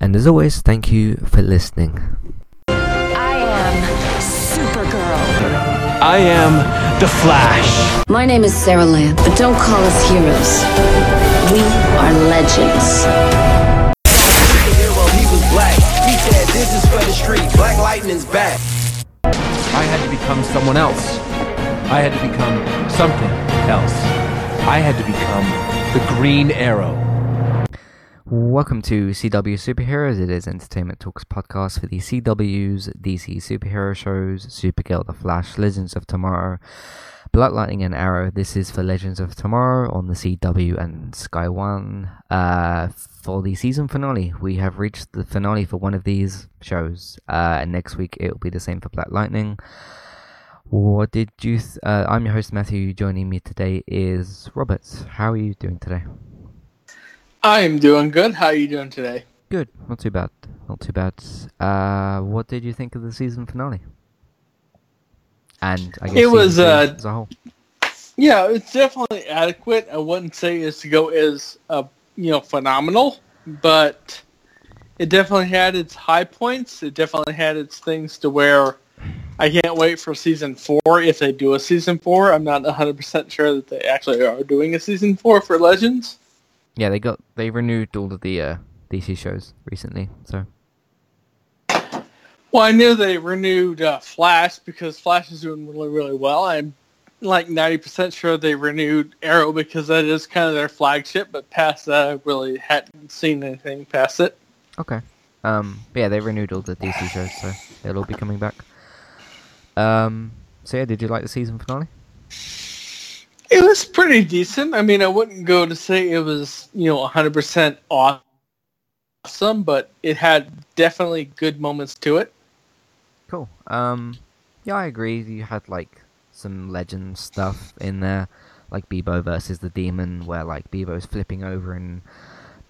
And as always, thank you for listening. I am Supergirl. I am the Flash. My name is Sara Lance, but don't call us heroes. We are legends. he was black. He said, this is for the street. Black Lightning's back. I had to become someone else. I had to become something else. I had to become the Green Arrow. Welcome to CW Superheroes. It is Entertainment Talks podcast for the CW's DC superhero shows Supergirl, The Flash, Legends of Tomorrow, Black Lightning, and Arrow. This is for Legends of Tomorrow on the CW and Sky One. Uh, for the season finale, we have reached the finale for one of these shows. Uh, and next week it will be the same for Black Lightning. What did you? Th- uh, I'm your host Matthew. Joining me today is Robert. How are you doing today? I'm doing good. How are you doing today? Good, not too bad, not too bad. Uh, what did you think of the season finale? And I guess It was, uh, as a whole. Yeah, it's definitely adequate. I wouldn't say it's to go as uh, you know phenomenal, but it definitely had its high points. It definitely had its things to where I can't wait for season four if they do a season four. I'm not 100 percent sure that they actually are doing a season four for Legends. Yeah, they got they renewed all of the uh, DC shows recently, so Well, I knew they renewed uh, Flash because Flash is doing really, really well. I'm like 90% sure they renewed Arrow because that is kind of their flagship, but past that, I really hadn't seen anything past it. okay. Um, but yeah, they renewed all the DC shows, so they'll all be coming back. Um, so yeah, did you like the season finale? It was pretty decent. I mean, I wouldn't go to say it was, you know, 100% awesome, but it had definitely good moments to it. Cool. Um, yeah, I agree. You had like some legend stuff in there, like Beebo versus the demon, where like Beebo's flipping over and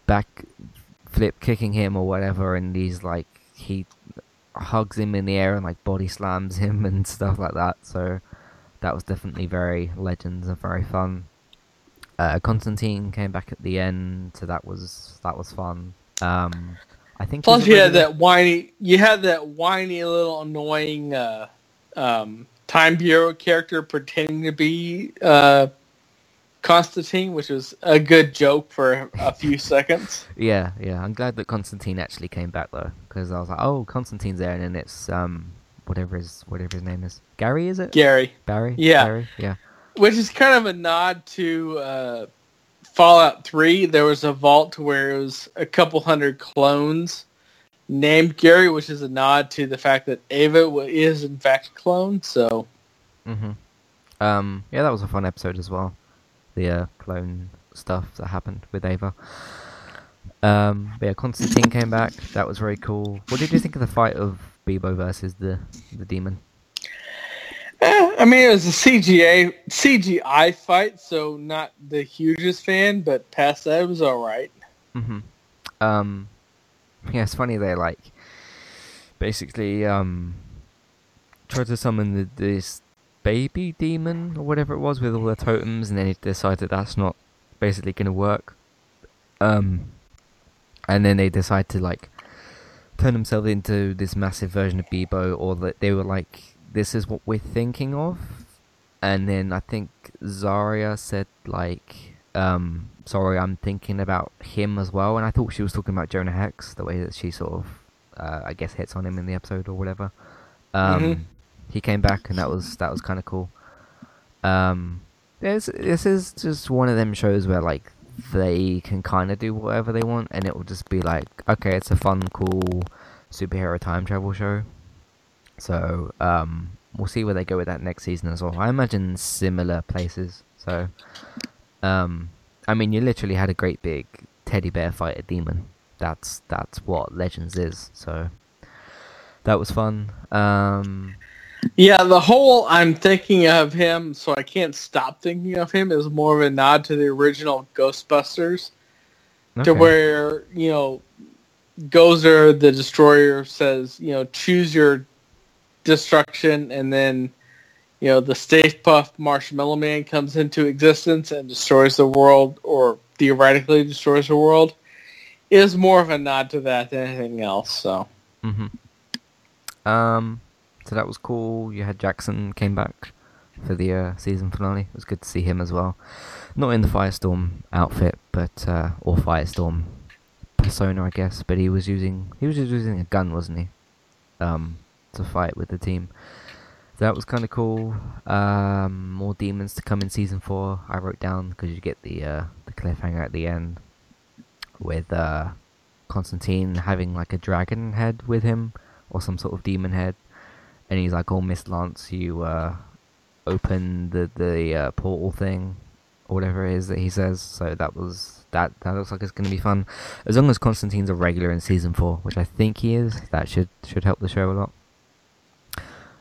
back flip kicking him or whatever, and he's like he hugs him in the air and like body slams him and stuff like that. So that was definitely very legends and very fun. Uh, Constantine came back at the end, so that was that was fun. Um, I think. Plus, you had that whiny, you had that whiny little annoying uh, um, Time Bureau character pretending to be uh, Constantine, which was a good joke for a few seconds. Yeah, yeah. I'm glad that Constantine actually came back though, because I was like, oh, Constantine's there, and then it's um whatever his whatever his name is. Gary, is it? Gary, Barry. Yeah. Barry? Yeah. which is kind of a nod to uh, Fallout Three. There was a vault where it was a couple hundred clones named Gary, which is a nod to the fact that Ava is in fact a clone. So Mhm. Um. Yeah, that was a fun episode as well. The uh, clone stuff that happened with Ava. Um. But yeah, Constantine came back. That was very cool. What did you think of the fight of Beebo versus the the demon? Eh, I mean, it was a CGA CGI fight, so not the hugest fan, but past that, it was all right. hmm Um, yeah, it's funny they like basically um tried to summon the, this baby demon or whatever it was with all the totems, and then he decided that's not basically gonna work. Um, and then they decide to like turn themselves into this massive version of Beebo, or that they were like, "This is what we're thinking of." And then I think Zarya said like, um, "Sorry, I'm thinking about him as well." And I thought she was talking about Jonah Hex, the way that she sort of, uh, I guess, hits on him in the episode or whatever. Um, Mhm. he came back, and that was that was kind of cool. Um, this this is just one of them shows where like they can kind of do whatever they want, and it will just be like, okay, it's a fun, cool superhero time travel show. So um, we'll see where they go with that next season as well. I imagine similar places. So, um, I mean, you literally had a great big teddy bear fight a demon. That's that's what Legends is. So that was fun. Um, Yeah, the whole I'm thinking of him, so I can't stop thinking of him is more of a nod to the original Ghostbusters, to where you know Gozer the Destroyer says, you know, choose your destruction, and then you know the Stay Puft Marshmallow Man comes into existence and destroys the world, or theoretically destroys the world. Is more of a nod to that than anything else. So hmm Um, so that was cool. You had Jackson came back for the uh, season finale. It was good to see him as well. Not in the Firestorm outfit, but uh, or Firestorm persona, I guess. But he was using he was just using a gun, wasn't he? Um, to fight with the team. So that was kind of cool. Um, more demons to come in season four. I wrote down because you get the uh, the cliffhanger at the end with uh, Constantine having like a dragon head with him or some sort of demon head, and he's like, "Oh, Miss Lance, you uh, open the the uh, portal thing, or whatever it is that he says." So that was that. That looks like it's gonna be fun, as long as Constantine's a regular in season four, which I think he is. That should should help the show a lot.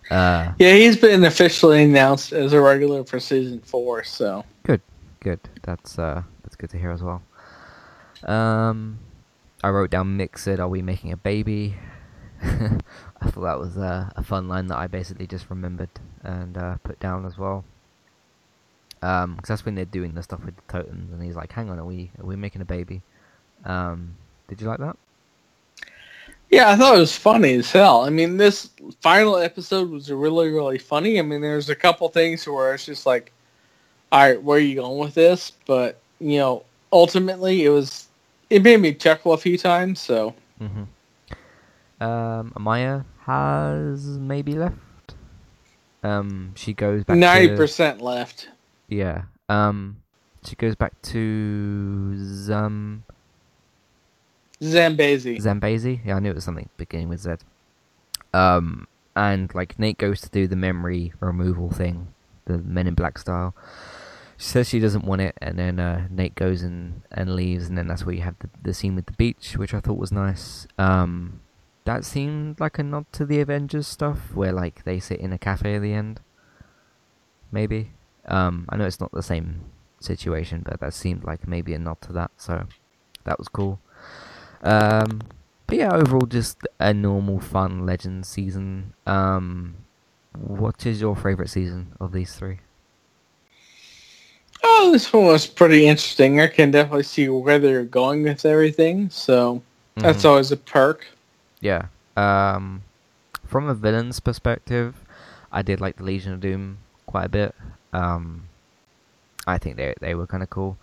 Uh, yeah, he's been officially announced as a regular for season four. So Good, good. That's uh, that's good to hear as well. Um, I wrote down "Mix it." Are we making a baby? I thought that was uh, a fun line that I basically just remembered and uh, put down as well. Um, 'cause that's when they're doing the stuff with the totems, and he's like, "Hang on, are we are we making a baby?" Um, did you like that? Yeah, I thought it was funny as hell. I mean, this final episode was really, really funny. I mean, there's a couple things where it's just like, all right, where are you going with this? But, you know, ultimately it was, it made me chuckle a few times, so. Mm-hmm. Um, Amaya has maybe left. Um, she goes back. to- 90% left. Yeah. Um, she goes back to Zam Zambezi. Zambezi. Yeah, I knew it was something beginning with Z. Um, and like Nate goes to do the memory removal thing, the Men in Black style. She says she doesn't want it, and then uh, Nate goes and, and leaves, and then that's where you have the, the scene with the beach, which I thought was nice. Um, that seemed like a nod to the Avengers stuff, where like they sit in a cafe at the end. Maybe. Um, I know it's not the same situation, but that seemed like maybe a nod to that, so that was cool. Um, but yeah, overall, just a normal, fun Legends season. Um, what is your favorite season of these three? Oh, this one was pretty interesting. I can definitely see where they're going with everything, so that's Mhm. always a perk. Yeah. Um, from a villain's perspective, I did like the Legion of Doom quite a bit. Um, I think they they were kind of cool.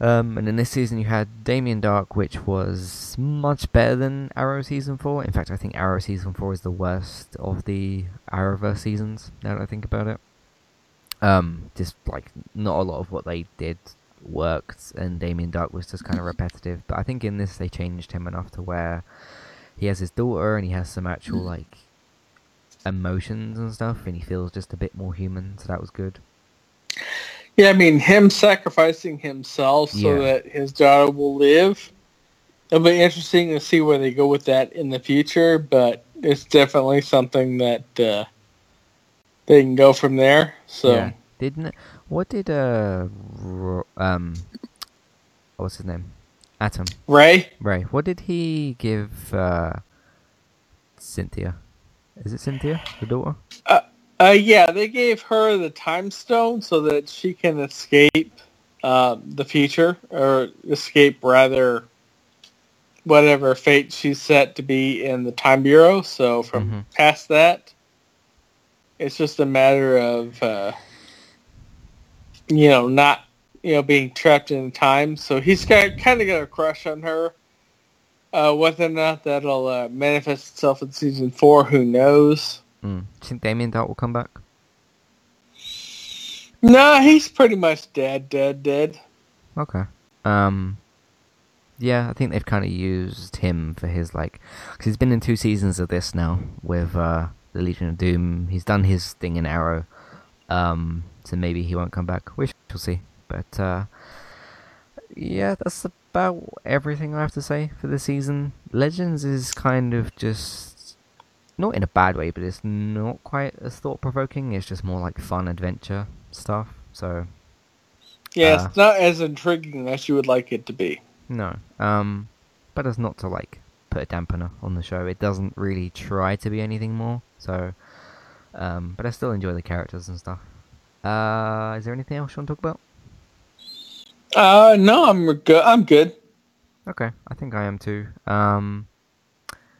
Um, and in this season you had Damien Darhk, which was much better than Arrow season four. In fact, I think Arrow season four is the worst of the Arrowverse seasons. Now that I think about it, um, just like not a lot of what they did worked, and Damien Darhk was just kind of repetitive. But I think in this they changed him enough to where he has his daughter and he has some actual like emotions and stuff, and he feels just a bit more human. So that was good. Yeah, I mean, him sacrificing himself so Yeah. that his daughter will live. It'll be interesting to see where they go with that in the future, but it's definitely something that uh, they can go from there. So, Yeah. Didn't what did uh um what's his name? Atom. Ray, Ray. What did he give uh Cynthia? Is it Cynthia, the daughter? uh, uh, yeah, they gave her the time stone so that she can escape uh, the future, or escape rather whatever fate she's set to be in the time bureau. So from Mhm. past that, it's just a matter of uh, you know not you know being trapped in time. So he's got kind of got a crush on her. Uh, whether or not that'll uh, manifest itself in season four, who knows? Mm. Do you think Damien Darhk will come back? Nah, he's pretty much dead, dead, dead. Okay. Um. Yeah, I think they've kind of used him for his like, because he's been in two seasons of this now with uh, the Legion of Doom. He's done his thing in Arrow. Um. So maybe he won't come back. We shall see. But uh, yeah, that's about everything I have to say for the season. Legends is kind of just not in a bad way, but it's not quite as thought provoking. It's just more like fun adventure stuff. So Yeah, Uh. it's not as intriguing as you would like it to be. no, um, but it's not to like put a dampener on the show. It doesn't really try to be anything more. So, um, but I still enjoy the characters and stuff. Uh, is there anything else you want to talk about? Uh, no, I'm good. I'm good. Okay, I think I am too. Um,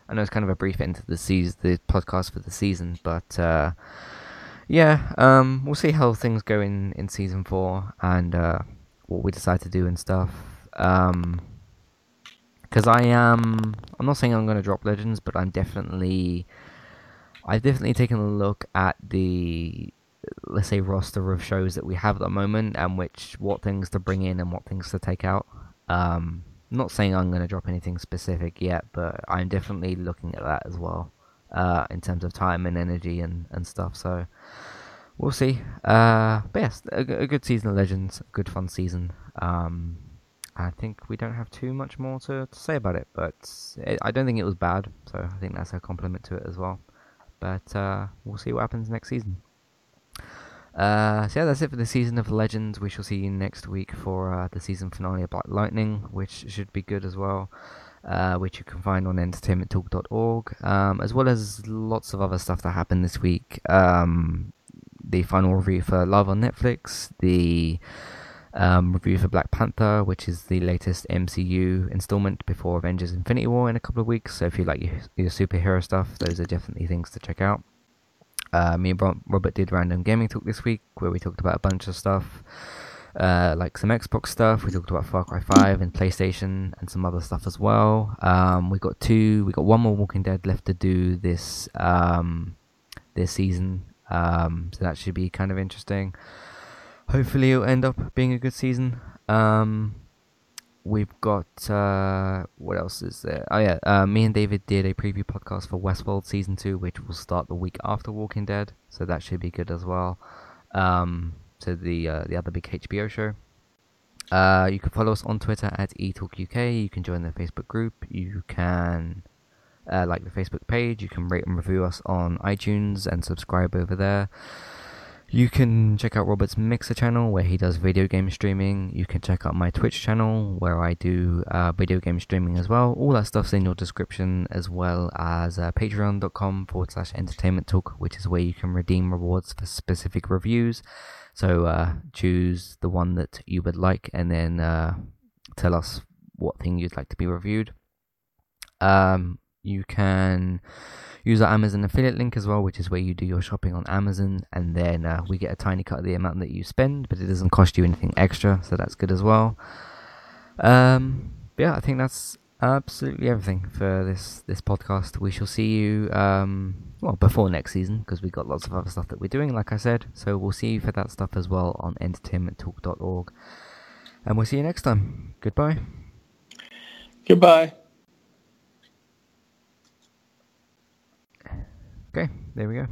I know it's kind of a brief end to the season, the podcast for the season, but uh, yeah, um, we'll see how things go in in season four and uh, what we decide to do and stuff. Um, because I am, I'm not saying I'm going to drop Legends, but I'm definitely, I've definitely taken a look at the let's say roster of shows that we have at the moment and which what things to bring in and what things to take out. Um, not saying I'm going to drop anything specific yet, but I'm definitely looking at that as well uh, in terms of time and energy and, and stuff. So we'll see. Uh, but yes, a good season of Legends, good fun season. Um, I think we don't have too much more to, to say about it, but it, I don't think it was bad. So I think that's a compliment to it as well. But uh, we'll see what happens next season. Uh, so yeah, that's it for the season of Legends. We shall see you next week for uh, the season finale of Black Lightning, which should be good as well. Uh, which you can find on entertainmenttalk.org, um, as well as lots of other stuff that happened this week. Um, the final review for Love on Netflix, the um, review for Black Panther, which is the latest MCU installment before Avengers Infinity War in a couple of weeks. So if you like your, your superhero stuff, those are definitely things to check out. Uh, me and Robert did random gaming talk this week where we talked about a bunch of stuff, uh, like some Xbox stuff. We talked about Far Cry 5 and PlayStation and some other stuff as well. Um, we got two, we got one more Walking Dead left to do this um, this season, um, so that should be kind of interesting. Hopefully, it'll end up being a good season. Um, we've got uh, what else is there? Oh yeah, uh, me and David did a preview podcast for Westworld season two, which will start the week after Walking Dead, so that should be good as well. Um, so the uh, the other big HBO show. Uh, you can follow us on Twitter at eTalkUK. You can join the Facebook group. You can uh, like the Facebook page. You can rate and review us on iTunes and subscribe over there. You can check out Robert's Mixer channel where he does video game streaming. You can check out my Twitch channel where I do uh, video game streaming as well. All that stuff's in your description as well as uh, patreon.com forward slash entertainment talk, which is where you can redeem rewards for specific reviews. So uh, choose the one that you would like and then uh, tell us what thing you'd like to be reviewed. Um, you can use our Amazon affiliate link as well, which is where you do your shopping on Amazon, and then uh, we get a tiny cut of the amount that you spend, but it doesn't cost you anything extra, so that's good as well. Um, yeah, I think that's absolutely everything for this this podcast. We shall see you um, well before next season because we've got lots of other stuff that we're doing, like I said. So we'll see you for that stuff as well on entertainmenttalk.org, and we'll see you next time. Goodbye. Goodbye. Okay, there we go.